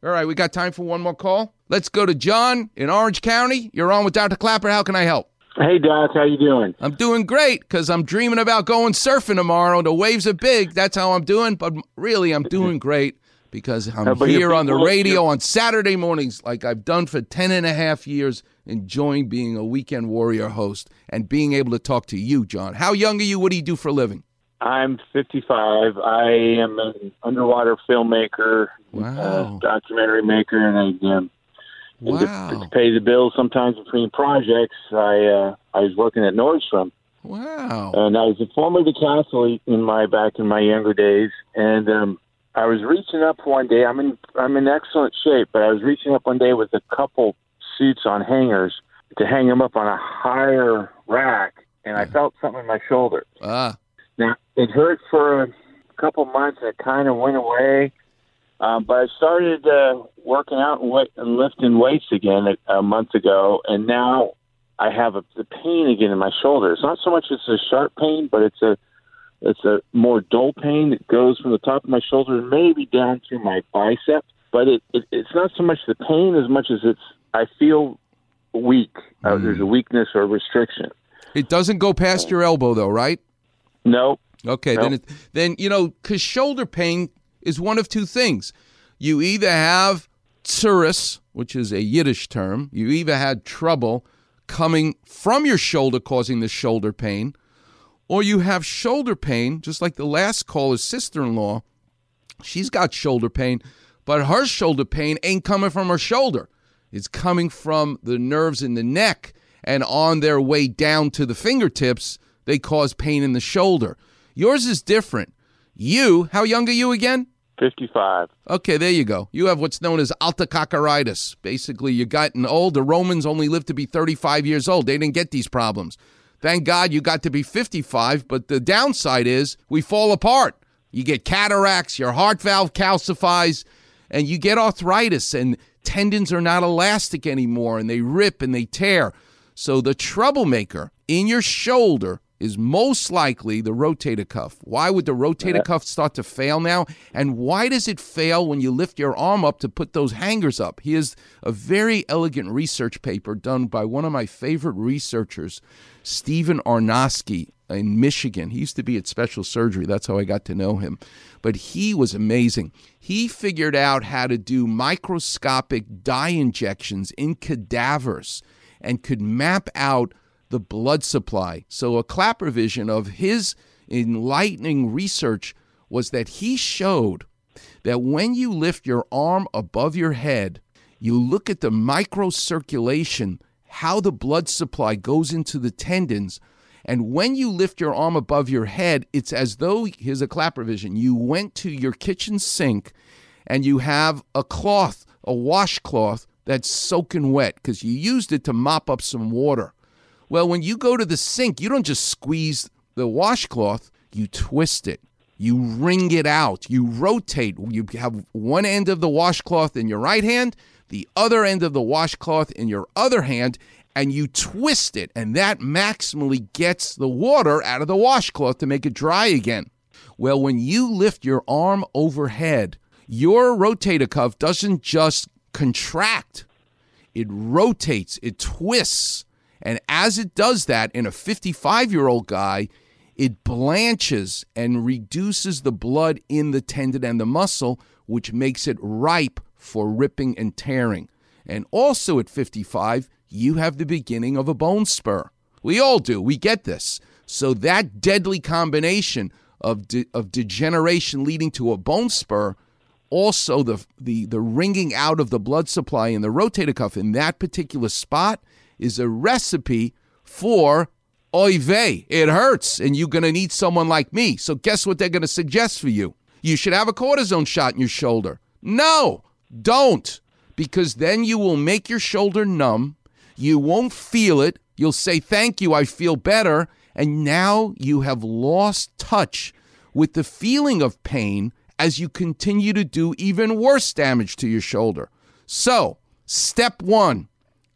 All right, we got time for one more call. Let's go to John in Orange County. You're on with Dr. Klapper. How can I help? Hey, Doc, how you doing? I'm doing great because I'm dreaming about going surfing tomorrow. The waves are big. That's how I'm doing. But really, I'm doing great because I'm here on the radio on Saturday mornings like I've done for 10 and a half years, enjoying being a weekend warrior host and being able to talk to you, John. How young are you? What do you do for a living? I'm 55. I am an underwater filmmaker, Wow. uh, documentary maker, and I um, and to- to pay the bills sometimes between projects. I uh, I was working at Nordstrom, Wow. and I was a former decathlete in my back in my younger days, and um, I was reaching up one day. I'm in I'm in excellent shape, but I was reaching up one day with a couple suits on hangers to hang them up on a higher rack, and I felt something in my shoulder. Ah. Now it hurt for a couple months, it kind of went away. Um, but I started uh, working out and, weight, and lifting weights again a, a month ago, and now I have a, the pain again in my shoulder. It's not so much it's a sharp pain, but it's a it's a more dull pain that goes from the top of my shoulder and maybe down to my bicep. But it, it it's not so much the pain as much as it's I feel weak. Uh, there's a weakness or restriction. It doesn't go past your elbow, though, right? No, Okay, No. then it, then you know because shoulder pain is one of two things. You either have tsuris, which is a Yiddish term. You either had trouble coming from your shoulder causing the shoulder pain, or you have shoulder pain, just like the last caller's sister-in-law. She's got shoulder pain, but her shoulder pain ain't coming from her shoulder. It's coming from the nerves in the neck, and on their way down to the fingertips, they cause pain in the shoulder. Yours is different. You, how young are you again? 55. Okay, there you go. You have what's known as altococcaritis. Basically, you've gotten old. The Romans only lived to be 35 years old. They didn't get these problems. Thank God you got to be 55, but the downside is we fall apart. You get cataracts, your heart valve calcifies, and you get arthritis, and tendons are not elastic anymore, and they rip and they tear. So the troublemaker in your shoulder is most likely the rotator cuff. Why would the rotator cuff start to fail now? And why does it fail when you lift your arm up to put those hangers up? Here's a very elegant research paper done by one of my favorite researchers, Steven Arnoczky in Michigan. He used to be at special surgery. That's how I got to know him. But he was amazing. He figured out how to do microscopic dye injections in cadavers and could map out the blood supply. So, a Klapper vision of his enlightening research was that he showed that when you lift your arm above your head, you look at the microcirculation, how the blood supply goes into the tendons. And when you lift your arm above your head, it's as though, here's a Klapper vision, you went to your kitchen sink and you have a cloth, a washcloth that's soaking wet because you used it to mop up some water. Well, when you go to the sink, you don't just squeeze the washcloth, you twist it. You wring it out. You rotate. You have one end of the washcloth in your right hand, the other end of the washcloth in your other hand, and you twist it. And that maximally gets the water out of the washcloth to make it dry again. Well, when you lift your arm overhead, your rotator cuff doesn't just contract, it rotates, it twists. And as it does that in a 55 year old guy, it blanches and reduces the blood in the tendon and the muscle, which makes it ripe for ripping and tearing. And also at 55, you have the beginning of a bone spur. We all do. We get this. So that deadly combination of, de- of degeneration leading to a bone spur also the the the wringing out of the blood supply in the rotator cuff in that particular spot is a recipe for oy vey. It hurts, and you're gonna need someone like me. So guess what they're gonna suggest for you? You should have a cortisone shot in your shoulder. No, don't, because then you will make your shoulder numb. You won't feel it. You'll say, Thank you, I feel better. And now you have lost touch with the feeling of pain as you continue to do even worse damage to your shoulder. So, step one,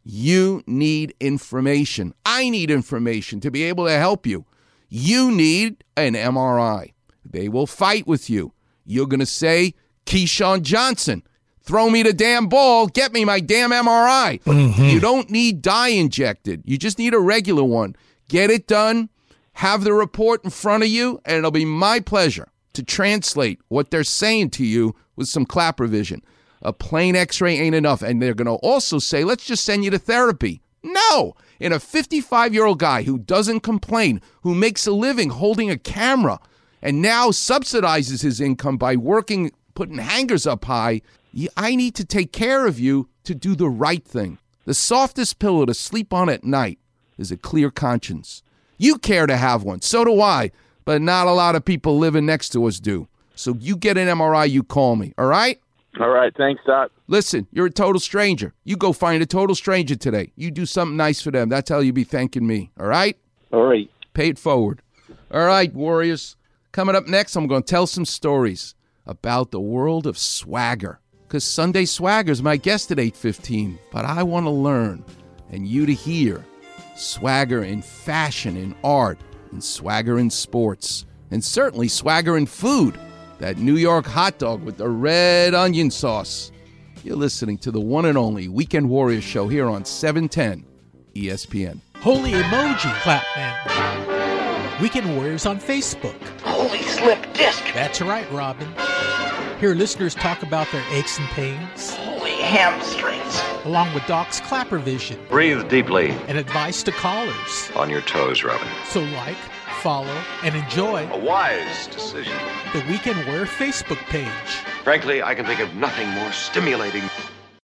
you need information. I need information to be able to help you. You need an MRI. They will fight with you. You're going to say, Keyshawn Johnson, Throw me the damn ball. Get me my damn MRI. But mm-hmm. you don't need dye injected. You just need a regular one. Get it done. Have the report in front of you, and it'll be my pleasure to translate what they're saying to you with some Klapper vision. A plain x ray ain't enough. And they're going to also say, let's just send you to therapy. No. In a 55 year old guy who doesn't complain, who makes a living holding a camera, and now subsidizes his income by working, putting hangers up high, I need to take care of you to do the right thing. The softest pillow to sleep on at night is a clear conscience. You care to have one, so do I, but not a lot of people living next to us do. So you get an MRI, you call me, all right? All right. Thanks, Doc. Listen, you're a total stranger. You go find a total stranger today. You do something nice for them. That's how you be thanking me, all right? All right. Pay it forward. All right, Warriors. Coming up next, I'm going to tell some stories about the world of swagger. Because Sunday Swagger's my guest at 8.15, but I want to learn and you to hear swagger in fashion, in art, and swagger in sports, and certainly swagger in food. That New York hot dog with the red onion sauce. You're listening to the one and only Weekend Warriors show here on E 710 ESPN. Holy emoji, Clapman. Weekend Warriors on Facebook. Holy slip disc. That's right, Robin. Hear listeners talk about their aches and pains, Holy hamstrings. along with Doc's Klapper Vision Breathe deeply and advice to callers. on your toes, Robin. So like, follow, and enjoy A wise decision. the Weekend Wear Facebook page. Frankly, I can think of nothing more stimulating.